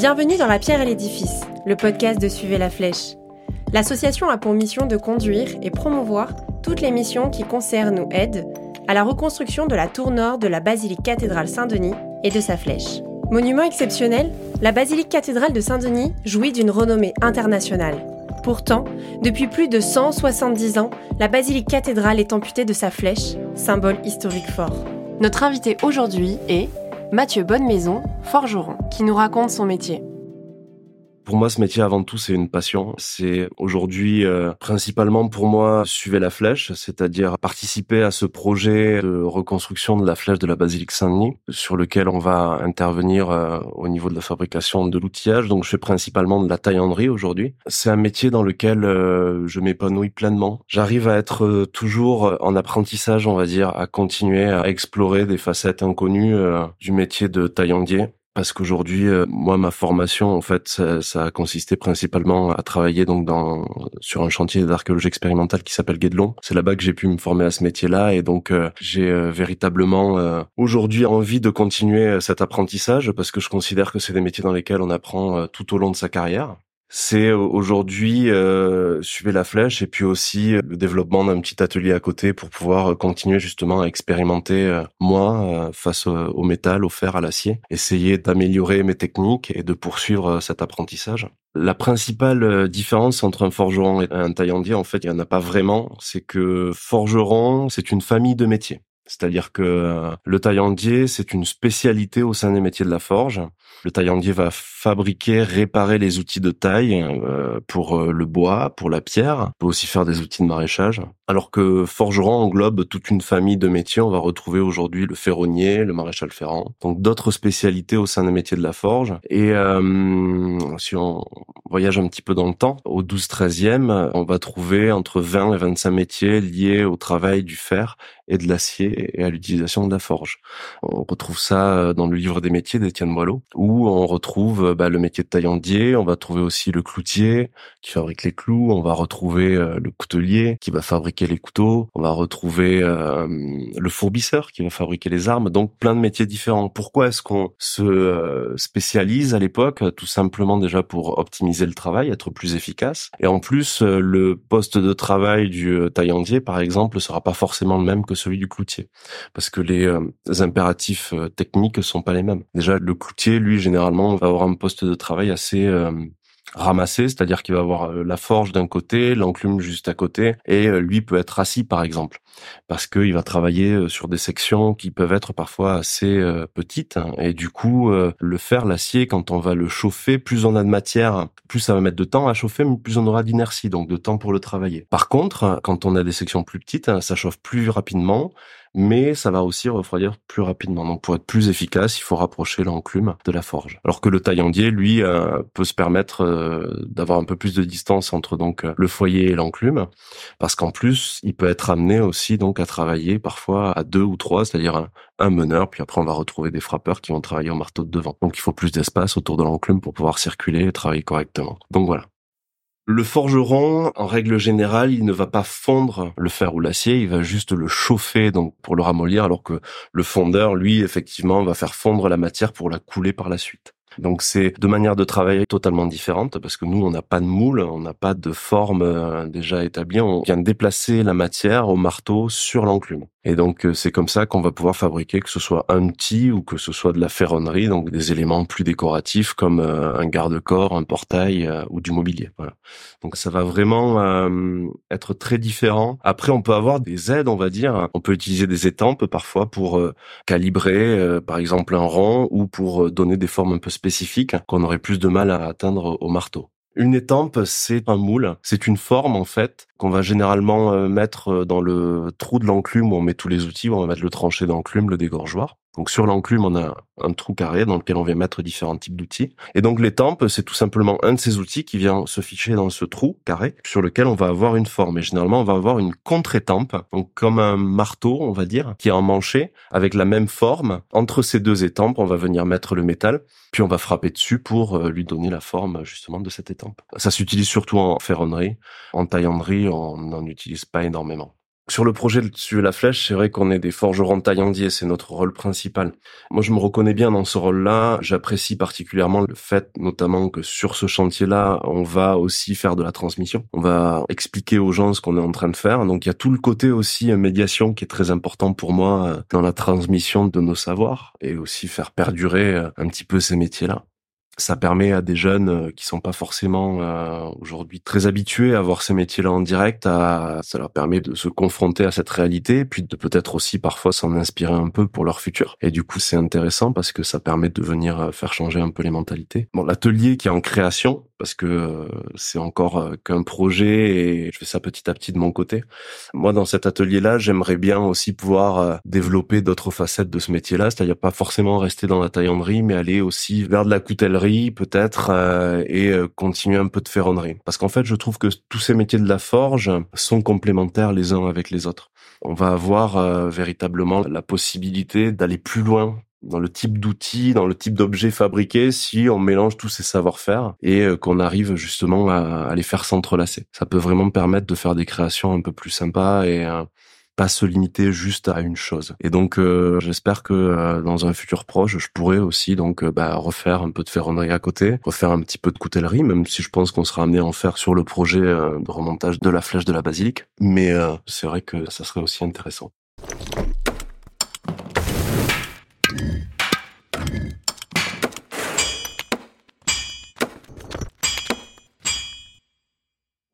Bienvenue dans La Pierre et l'Édifice, le podcast de Suivez la Flèche. L'association a pour mission de conduire et promouvoir toutes les missions qui concernent ou aident à la reconstruction de la tour nord de la basilique cathédrale Saint-Denis et de sa flèche. Monument exceptionnel, la basilique cathédrale de Saint-Denis jouit d'une renommée internationale. Pourtant, depuis plus de 170 ans, la basilique cathédrale est amputée de sa flèche, symbole historique fort. Notre invité aujourd'hui est Mathieu Bonnemaison, forgeron, qui nous raconte son métier. Pour moi, ce métier, avant tout, c'est une passion. C'est aujourd'hui, euh, principalement pour moi, suivre la flèche, c'est-à-dire participer à ce projet de reconstruction de la flèche de la basilique Saint-Denis, sur lequel on va intervenir euh, au niveau de la fabrication de l'outillage. Donc, je fais principalement de la taillanderie aujourd'hui. C'est un métier dans lequel euh, je m'épanouis pleinement. J'arrive à être toujours en apprentissage, on va dire, à continuer à explorer des facettes inconnues du métier de taillandier parce qu'aujourd'hui, euh, moi, ma formation, en fait, ça, a consisté principalement à travailler donc dans sur un chantier d'archéologie expérimentale qui s'appelle Guédelon. C'est là-bas que j'ai pu me former à ce métier-là, et donc euh, j'ai euh, véritablement aujourd'hui envie de continuer cet apprentissage parce que je considère que c'est des métiers dans lesquels on apprend tout au long de sa carrière c'est aujourd'hui euh, suivre la flèche et puis aussi euh, le développement d'un petit atelier à côté pour pouvoir euh, continuer justement à expérimenter euh, moi face au, métal, au fer, à l'acier, essayer d'améliorer mes techniques et de poursuivre cet apprentissage. La principale différence entre un forgeron et un taillandier, en fait, il n'y en a pas vraiment. C'est que forgeron, c'est une famille de métiers. C'est-à-dire que le taillandier, c'est une spécialité au sein des métiers de la forge. Le taillandier va fabriquer, réparer les outils de taille euh, pour euh, le bois, pour la pierre. Il peut aussi faire des outils de maraîchage. Alors que forgeron englobe toute une famille de métiers. On va retrouver aujourd'hui le ferronnier, le maréchal ferrant. Donc d'autres spécialités au sein des métiers de la forge. Et euh, si on voyage un petit peu dans le temps, au 12-13e, on va trouver entre 20 et 25 métiers liés au travail du fer et de l'acier et à l'utilisation de la forge. On retrouve ça dans le livre des métiers d'Étienne Boileau, où on retrouve bah, le métier de taillandier, on va trouver aussi le cloutier qui fabrique les clous, on va retrouver euh, le coutelier qui va fabriquer les couteaux, on va retrouver euh, le fourbisseur qui va fabriquer les armes, donc plein de métiers différents. Pourquoi est-ce qu'on se euh, spécialise à l'époque Tout simplement déjà pour optimiser le travail, être plus efficace. Et en plus, le poste de travail du taillandier, par exemple, sera pas forcément le même que celui du cloutier, parce que les, les impératifs techniques sont pas les mêmes. Déjà, le cloutier, lui, généralement, va avoir un poste de travail assez euh, ramassé, c'est-à-dire qu'il va avoir euh, la forge d'un côté, l'enclume juste à côté, et euh, lui peut être assis par exemple, parce qu'il va travailler sur des sections qui peuvent être parfois assez petites, hein. et du coup le fer, l'acier, quand on va le chauffer, plus on a de matière, plus ça va mettre de temps à chauffer, mais plus on aura d'inertie, donc de temps pour le travailler. Par contre, quand on a des sections plus petites, hein, ça chauffe plus rapidement, mais ça va aussi refroidir plus rapidement. Donc pour être plus efficace, il faut rapprocher l'enclume de la forge. Alors que le taillandier, lui, euh, peut se permettre euh, d'avoir un peu plus de distance entre donc le foyer et l'enclume, parce qu'en plus, il peut être amené aussi donc à travailler parfois à deux ou trois, c'est-à-dire un, un meneur, puis après on va retrouver des frappeurs qui vont travailler au marteau de devant. Donc il faut plus d'espace autour de l'enclume pour pouvoir circuler et travailler correctement. Donc voilà. Le forgeron, en règle générale, il ne va pas fondre le fer ou l'acier, il va juste le chauffer donc pour le ramollir, alors que le fondeur, lui, effectivement, va faire fondre la matière pour la couler par la suite. Donc c'est deux manières de travailler totalement différentes parce que nous on n'a pas de moule, on n'a pas de forme euh, déjà établie, on vient déplacer la matière au marteau sur l'enclume. Et donc euh, c'est comme ça qu'on va pouvoir fabriquer que ce soit un outil ou que ce soit de la ferronnerie, donc des éléments plus décoratifs comme euh, un garde-corps, un portail ou du mobilier. Voilà. Donc ça va vraiment être très différent. Après on peut avoir des aides, on va dire. On peut utiliser des étampes parfois pour calibrer, par exemple un rond ou pour donner des formes un peu spécifiques qu'on aurait plus de mal à atteindre au marteau. Une étampe, c'est un moule. C'est une forme, en fait, qu'on va généralement euh, mettre euh, dans le trou de l'enclume où on met tous les outils, on va mettre le tranché d'enclume, le dégorgeoir. Donc sur l'enclume, on a un trou carré dans lequel on vient mettre différents types d'outils. Et donc l'étampe, c'est tout simplement un de ces outils qui vient se ficher dans ce trou carré sur lequel on va avoir une forme. Et généralement, on va avoir une contre-étampe, donc comme un marteau, on va dire, qui est emmanché avec la même forme. Entre ces deux étampes, on va venir mettre le métal, puis on va frapper dessus pour euh, lui donner la forme justement de cette étampe. Ça s'utilise surtout en ferronnerie. En taillanderie, on n'en utilise pas énormément. Sur le projet de Suivre la Flèche, c'est vrai qu'on est des forgerons taillandiers, c'est notre rôle principal. Moi, je me reconnais bien dans ce rôle-là. J'apprécie particulièrement le fait, notamment, que sur ce chantier-là, on va aussi faire de la transmission. On va expliquer aux gens ce qu'on est en train de faire. Donc, il y a tout le côté aussi euh, médiation qui est très important pour moi euh, dans la transmission de nos savoirs et aussi faire perdurer euh, un petit peu ces métiers-là ça permet à des jeunes euh, qui sont pas forcément euh, aujourd'hui très habitués à voir ces métiers-là en direct, à, ça leur permet de se confronter à cette réalité, puis de peut-être aussi parfois s'en inspirer un peu pour leur futur. Et du coup, c'est intéressant parce que ça permet de venir euh, faire changer un peu les mentalités. Bon, l'atelier qui est en création, parce que c'est encore qu'un projet et je fais ça petit à petit de mon côté. Moi, dans cet atelier-là, j'aimerais bien aussi pouvoir développer d'autres facettes de ce métier-là, c'est-à-dire pas forcément rester dans la taillanderie, mais aller aussi vers de la coutellerie peut-être euh, et euh, continuer un peu de ferronnerie. Parce qu'en fait, je trouve que tous ces métiers de la forge sont complémentaires les uns avec les autres. On va avoir euh, véritablement la possibilité d'aller plus loin dans le type d'outils, dans le type d'objets fabriqués, si on mélange tous ces savoir-faire et qu'on arrive justement à, à, les faire s'entrelacer. Ça peut vraiment permettre de faire des créations un peu plus sympas et pas se limiter juste à une chose. Et donc euh, j'espère que euh, dans un futur proche, je pourrais aussi donc euh, bah, refaire un peu de ferronnerie à côté, refaire un petit peu de coutellerie, même si je pense qu'on sera amené à en faire sur le projet de remontage de la flèche de la basilique. Mais c'est vrai que ça serait aussi intéressant.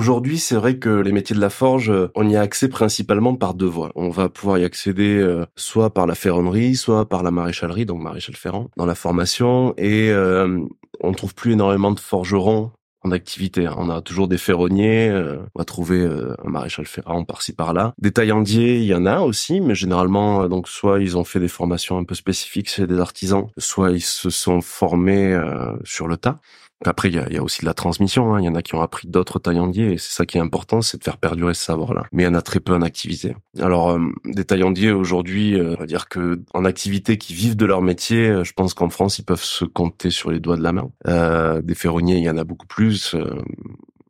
Aujourd'hui, c'est vrai que les métiers de la forge, on y a accès principalement par deux voies. On va pouvoir y accéder euh, soit par la ferronnerie, soit par la maréchalerie, donc maréchal ferrant, dans la formation. Et euh, on trouve plus énormément de forgerons en activité. Hein. On a toujours des ferronniers, euh, on va trouver un maréchal ferrant par-ci par-là. Des taillandiers, il y en a aussi, mais généralement, donc soit ils ont fait des formations un peu spécifiques chez des artisans, soit ils se sont formés sur le tas. Après, il y a, aussi de la transmission. Hein. Il y en a qui ont appris d'autres taillandiers, et c'est ça qui est important, c'est de faire perdurer ce savoir-là. Mais il y en a très peu en activité. Alors, euh, des taillandiers aujourd'hui, euh, on va dire que en activité qui vivent de leur métier, euh, je pense qu'en France, ils peuvent se compter sur les doigts de la main. des ferronniers, il y en a beaucoup plus.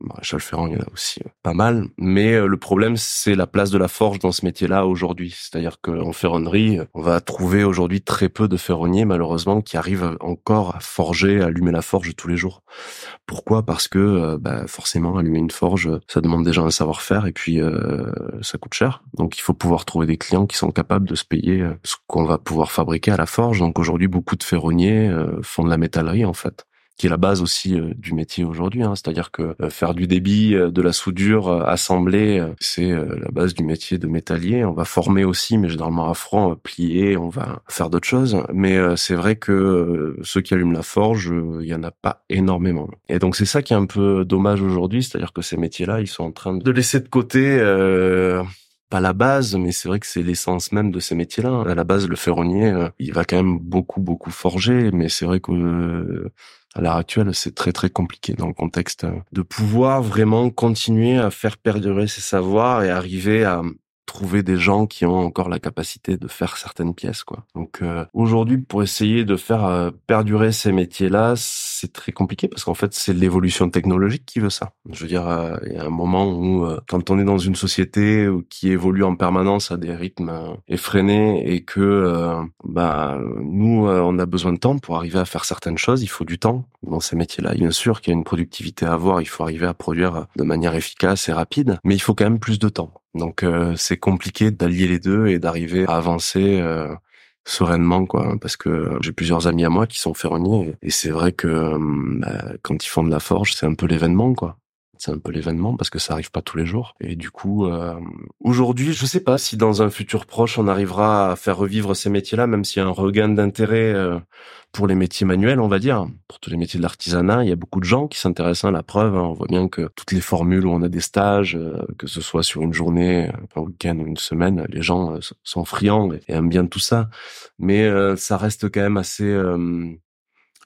Maréchal Ferrand, il y en a aussi euh, pas mal. Mais euh, le problème, c'est la place de la forge dans ce métier-là aujourd'hui. C'est-à-dire qu'en ferronnerie, on va trouver aujourd'hui très peu de ferronniers, malheureusement, qui arrivent encore à forger, à allumer la forge tous les jours. Pourquoi? Parce que euh, bah, forcément, allumer une forge, ça demande déjà un savoir-faire et puis ça coûte cher. Donc il faut pouvoir trouver des clients qui sont capables de se payer ce qu'on va pouvoir fabriquer à la forge. Donc aujourd'hui, beaucoup de ferronniers font de la métallerie en fait qui est la base aussi euh, du métier aujourd'hui. Hein. C'est-à-dire que euh, faire du débit, euh, de la soudure, assembler, c'est la base du métier de métallier. On va former aussi, mais généralement à front, plier, on va faire d'autres choses. Mais c'est vrai que ceux qui allument la forge, il y en a pas énormément. Et donc c'est ça qui est un peu dommage aujourd'hui, c'est-à-dire que ces métiers-là, ils sont en train de laisser de côté. Pas la base, mais c'est vrai que c'est l'essence même de ces métiers-là. À la base, le ferronnier, il va quand même beaucoup, beaucoup forger, mais c'est vrai que à l'heure actuelle, c'est très très compliqué dans le contexte euh, de pouvoir vraiment continuer à faire perdurer ses savoirs et arriver à trouver des gens qui ont encore la capacité de faire certaines pièces quoi. Donc euh, aujourd'hui pour essayer de faire euh, perdurer ces métiers-là, c'est très compliqué parce qu'en fait c'est l'évolution technologique qui veut ça. Je veux dire euh, il y a un moment où quand on est dans une société qui évolue en permanence à des rythmes effrénés et que bah nous on a besoin de temps pour arriver à faire certaines choses, il faut du temps dans ces métiers-là. Bien sûr qu'il y a une productivité à avoir, il faut arriver à produire de manière efficace et rapide, mais il faut quand même plus de temps. Donc euh, c'est compliqué d'allier les deux et d'arriver à avancer euh, sereinement quoi parce que j'ai plusieurs amis à moi qui sont ferronniers et c'est vrai que euh, bah, quand ils font de la forge c'est un peu l'événement quoi c'est un peu l'événement parce que ça arrive pas tous les jours. Et du coup, aujourd'hui, je sais pas si dans un futur proche on arrivera à faire revivre ces métiers-là, même s'il y a un regain d'intérêt pour les métiers manuels, on va dire, pour tous les métiers de l'artisanat, il y a beaucoup de gens qui s'intéressent à la preuve. Hein. On voit bien que toutes les formules où on a des stages, euh, que ce soit sur une journée, un week-end ou une semaine, les gens euh, sont friands et aiment bien tout ça. Mais euh, ça reste quand même assez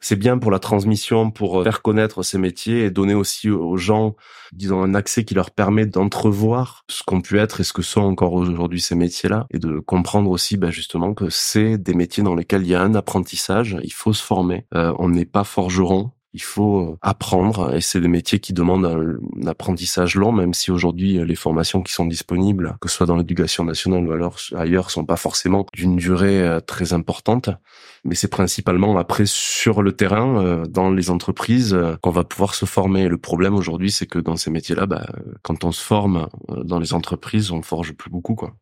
c'est bien pour la transmission, pour euh, faire connaître ces métiers et donner aussi aux gens, disons, un accès qui leur permet d'entrevoir ce qu'ont pu être et ce que sont encore aujourd'hui ces métiers-là et de comprendre aussi, bah, justement, que c'est des métiers dans lesquels il y a un apprentissage, il faut se former. Euh, on n'est pas forgeron, Il faut apprendre et c'est des métiers qui demandent un, apprentissage long, même si aujourd'hui les formations qui sont disponibles, que ce soit dans l'éducation nationale ou alors ailleurs, sont pas forcément d'une durée très importante. Mais c'est principalement après sur le terrain, dans les entreprises, qu'on va pouvoir se former. Le problème aujourd'hui, c'est que dans ces métiers-là, bah, quand on se forme dans les entreprises, on forge plus beaucoup, quoi.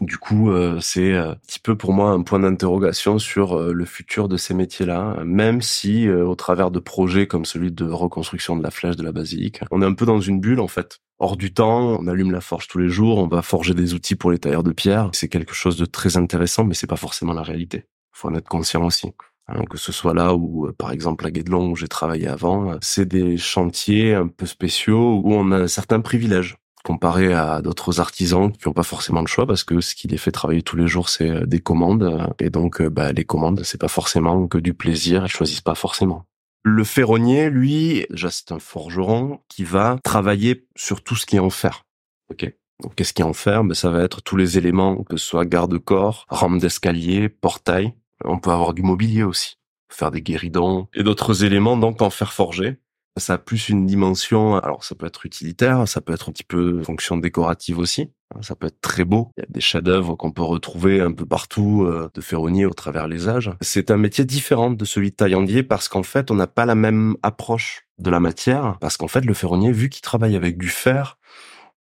Du coup, euh, c'est euh, un petit peu pour moi un point d'interrogation sur euh, le futur de ces métiers-là, même si au travers de projets comme celui de reconstruction de la flèche de la basilique, on est un peu dans une bulle en fait. Hors du temps, on allume la forge tous les jours, on va forger des outils pour les tailleurs de pierre. C'est quelque chose de très intéressant, mais c'est pas forcément la réalité. Faut en être conscient aussi. Hein, que ce soit là ou par exemple à Guédelon où j'ai travaillé avant, c'est des chantiers un peu spéciaux où on a un certain privilège comparé à d'autres artisans qui n'ont pas forcément le choix parce que ce qui les fait travailler tous les jours c'est euh, des commandes. Et donc euh, bah, les commandes c'est pas forcément que du plaisir ils choisissent pas forcément. Le ferronnier lui déjà c'est un forgeron qui va travailler sur tout ce qui est en fer. Ok. Donc qu'est-ce qui est en fer? Ben, ça va être tous les éléments que ce soit garde-corps rampe d'escalier portail. On peut avoir du mobilier aussi. Faire des guéridons. Et d'autres éléments donc en fer forgé ça a plus une dimension, alors ça peut être utilitaire, ça peut être un petit peu fonction décorative aussi. Ça peut être très beau. Il y a des chefs-d'œuvre qu'on peut retrouver un peu partout euh, de ferronnier au travers les âges. C'est un métier différent de celui de taillandier parce qu'en fait, on n'a pas la même approche de la matière. Parce qu'en fait, le ferronnier, vu qu'il travaille avec du fer,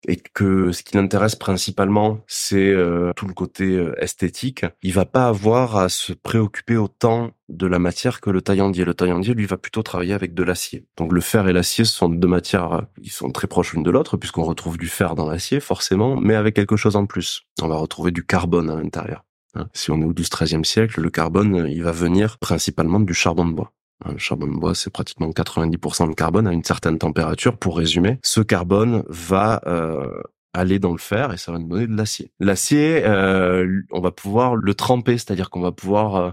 et que ce qui l'intéresse principalement, c'est euh, tout le côté euh, esthétique, il va pas avoir à se préoccuper autant de la matière que le taillandier. Le taillandier, lui, va plutôt travailler avec de l'acier. Donc le fer et l'acier sont deux matières, euh, ils sont très proches l'une de l'autre, puisqu'on retrouve du fer dans l'acier, forcément, mais avec quelque chose en plus. On va retrouver du carbone à l'intérieur. Hein. Si on est au XIIIe siècle, le carbone, il va venir principalement du charbon de bois. Le charbon de bois, c'est pratiquement 90% de carbone à une certaine température. Pour résumer, ce carbone va euh, aller dans le fer et ça va nous donner de l'acier. L'acier, euh, on va pouvoir le tremper, c'est-à-dire qu'on va pouvoir euh,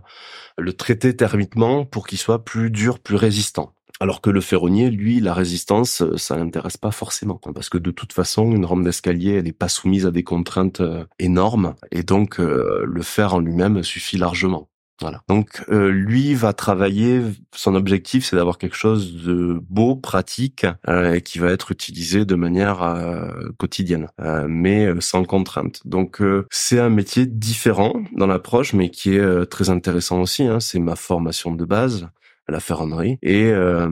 le traiter thermiquement pour qu'il soit plus dur, plus résistant. Alors que le ferronnier, lui, la résistance, ça l'intéresse pas forcément, parce que de toute façon, une rampe d'escalier, elle n'est pas soumise à des contraintes énormes, et donc le fer en lui-même suffit largement. Voilà. Donc euh, lui va travailler. Son objectif, c'est d'avoir quelque chose de beau, pratique, euh, qui va être utilisé de manière euh, quotidienne, mais sans contrainte. Donc c'est un métier différent dans l'approche, mais qui est très intéressant aussi. Hein. C'est ma formation de base la ferronnerie et euh,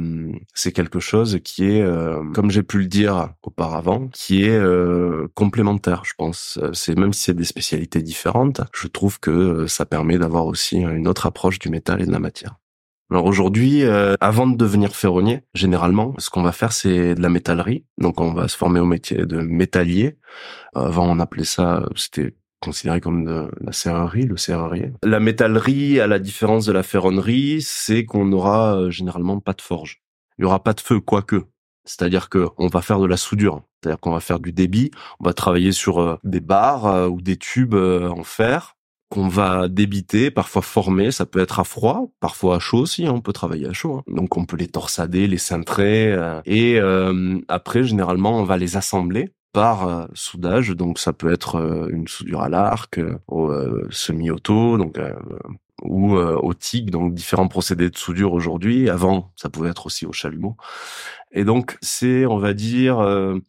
c'est quelque chose qui est euh, comme j'ai pu le dire auparavant qui est euh, complémentaire je pense c'est même si c'est des spécialités différentes je trouve que ça permet d'avoir aussi une autre approche du métal et de la matière alors aujourd'hui, avant de devenir ferronnier, généralement, ce qu'on va faire, c'est de la métallerie. Donc on va se former au métier de métallier. Avant, on appelait ça, c'était considéré comme de la serrerie, le serrurier. La métallerie, à la différence de la ferronnerie, c'est qu'on n'aura euh, généralement pas de forge. Il y aura pas de feu, quoique. C'est-à-dire que on va faire de la soudure. C'est-à-dire qu'on va faire du débit. On va travailler sur euh, des barres euh, ou des tubes en fer qu'on va débiter, parfois former, ça peut être à froid, parfois à chaud aussi, hein, on peut travailler à chaud. Hein. Donc on peut les torsader, les cintrer, et après généralement on va les assembler par euh, soudage. Donc ça peut être euh, une soudure à l'arc, euh, semi-auto, donc ou au TIG, donc différents procédés de soudure aujourd'hui. Avant, ça pouvait être aussi au chalumeau. Et donc c'est, on va dire,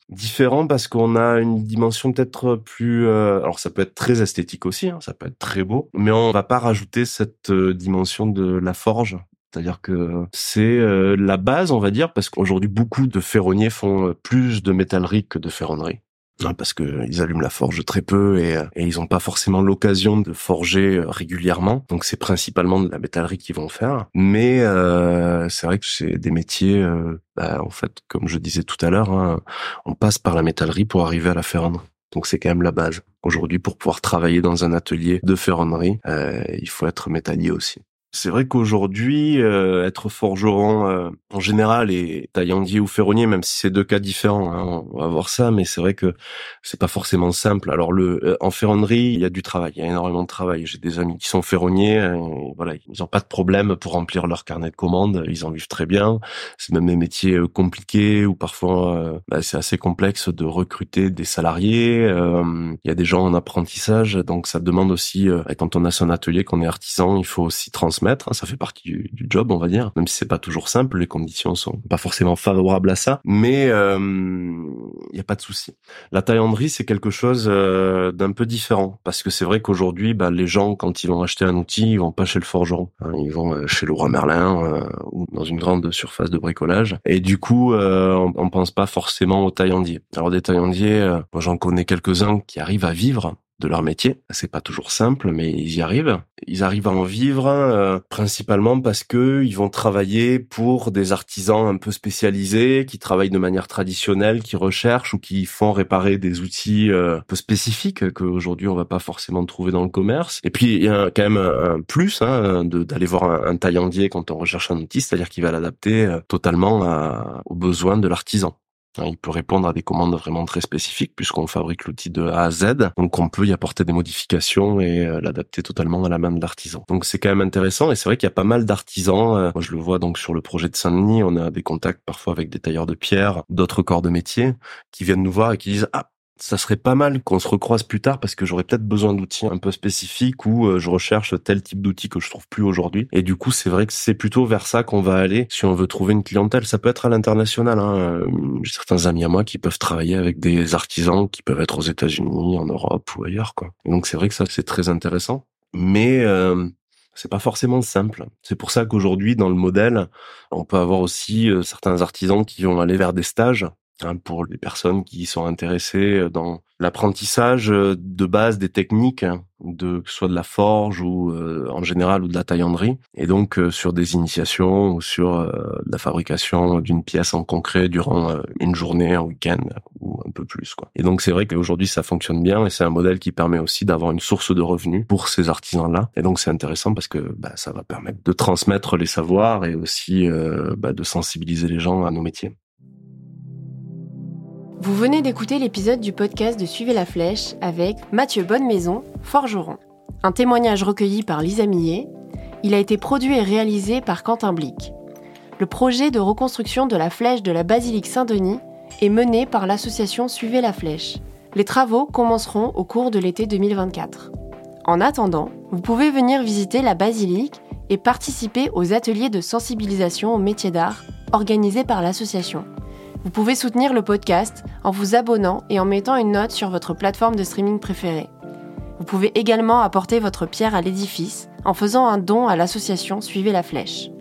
différent parce qu'on a une dimension peut-être plus. alors ça peut être très esthétique aussi, hein, ça peut être très beau, mais on va pas rajouter cette dimension de la forge c'est-à-dire que c'est la base, on va dire, parce qu'aujourd'hui beaucoup de ferronniers font plus de métallerie que de ferronnerie. Parce que ils allument la forge très peu et, et ils n'ont pas forcément l'occasion de forger régulièrement. Donc c'est principalement de la métallerie qu'ils vont faire. Mais euh, c'est vrai que c'est des métiers, euh, bah, en fait, comme je disais tout à l'heure, hein, on passe par la métallerie pour arriver à la ferronnerie. Donc c'est quand même la base. Aujourd'hui, pour pouvoir travailler dans un atelier de ferronnerie, euh, il faut être métallier aussi. C'est vrai qu'aujourd'hui, euh, être forgeron euh, en général et taillandier ou ferronnier, même si c'est deux cas différents, hein, on va voir ça, mais c'est vrai que c'est pas forcément simple. Alors le euh, en ferronnerie, il y a du travail, il y a énormément de travail. J'ai des amis qui sont ferronniers, voilà, ils n'ont pas de problème pour remplir leur carnet de commandes, ils en vivent très bien. C'est même des métiers compliqués ou parfois bah, c'est assez complexe de recruter des salariés. Il y a des gens en apprentissage, donc ça demande aussi, quand on a son atelier, qu'on est artisan, il faut aussi transmettre transmettre. Hein, ça fait partie du, job, on va dire, même si c'est pas toujours simple. Les conditions sont pas forcément favorables à ça, mais il euh, n'y a pas de souci. La taillanderie, c'est quelque chose euh, d'un peu différent parce que c'est vrai qu'aujourd'hui, bah, les gens, quand ils vont acheter un outil, ils vont pas chez le forgeron, hein, ils vont euh, chez le roi Merlin ou dans une grande surface de bricolage. Et du coup, on, on pense pas forcément aux taillandiers. Alors des taillandiers, moi j'en connais quelques-uns qui arrivent à vivre de leur métier. C'est pas toujours simple, mais ils y arrivent. Ils arrivent à en vivre euh, principalement parce que ils vont travailler pour des artisans un peu spécialisés, qui travaillent de manière traditionnelle, qui recherchent ou qui font réparer des outils euh, un peu spécifiques qu'aujourd'hui on va pas forcément trouver dans le commerce. Et puis il y a quand même un, plus hein, d'aller voir un, taillandier quand on recherche un outil, c'est-à-dire qu'il va l'adapter euh, totalement aux besoins de l'artisan. Hein, il peut répondre à des commandes vraiment très spécifiques puisqu'on fabrique l'outil de A à Z. Donc on peut y apporter des modifications et euh, l'adapter totalement à la main de l'artisan. Donc c'est quand même intéressant et c'est vrai qu'il y a pas mal d'artisans. Euh, moi je le vois donc sur le projet de Saint-Denis, on a des contacts parfois avec des tailleurs de pierre, d'autres corps de métier qui viennent nous voir et qui disent ah ça serait pas mal qu'on se recroise plus tard parce que j'aurais peut-être besoin d'outils un peu spécifiques ou euh, je recherche tel type d'outils que je trouve plus aujourd'hui. Et du coup, c'est vrai que c'est plutôt vers ça qu'on va aller si on veut trouver une clientèle. Ça peut être à l'international. Hein. Euh, j'ai certains amis à moi qui peuvent travailler avec des artisans qui peuvent être aux États-Unis, en Europe ou ailleurs. Quoi. donc c'est vrai que ça c'est très intéressant. Mais euh, c'est pas forcément simple. C'est pour ça qu'aujourd'hui, dans le modèle, on peut avoir aussi euh, certains artisans qui vont aller vers des stages Hein, pour les personnes qui sont intéressées euh, dans l'apprentissage euh, de base des techniques, hein, de que ce soit de la forge ou euh, en général ou de la taillanderie, et donc sur des initiations ou sur la fabrication d'une pièce en concret durant une journée, un week-end ou un peu plus. Quoi. Et donc c'est vrai qu'aujourd'hui ça fonctionne bien et c'est un modèle qui permet aussi d'avoir une source de revenus pour ces artisans-là. Et donc c'est intéressant parce que bah, ça va permettre de transmettre les savoirs et aussi bah, de sensibiliser les gens à nos métiers. Vous venez d'écouter l'épisode du podcast de Suivez la Flèche avec Mathieu Bonnemaison, forgeron. Un témoignage recueilli par Lisa Millet. Il a été produit et réalisé par Quentin Blic. Le projet de reconstruction de la flèche de la basilique Saint-Denis est mené par l'association Suivez la Flèche. Les travaux commenceront au cours de l'été 2024. En attendant, vous pouvez venir visiter la basilique et participer aux ateliers de sensibilisation au métier d'art organisés par l'association. Vous pouvez soutenir le podcast en vous abonnant et en mettant une note sur votre plateforme de streaming préférée. Vous pouvez également apporter votre pierre à l'édifice en faisant un don à l'association Suivez la Flèche.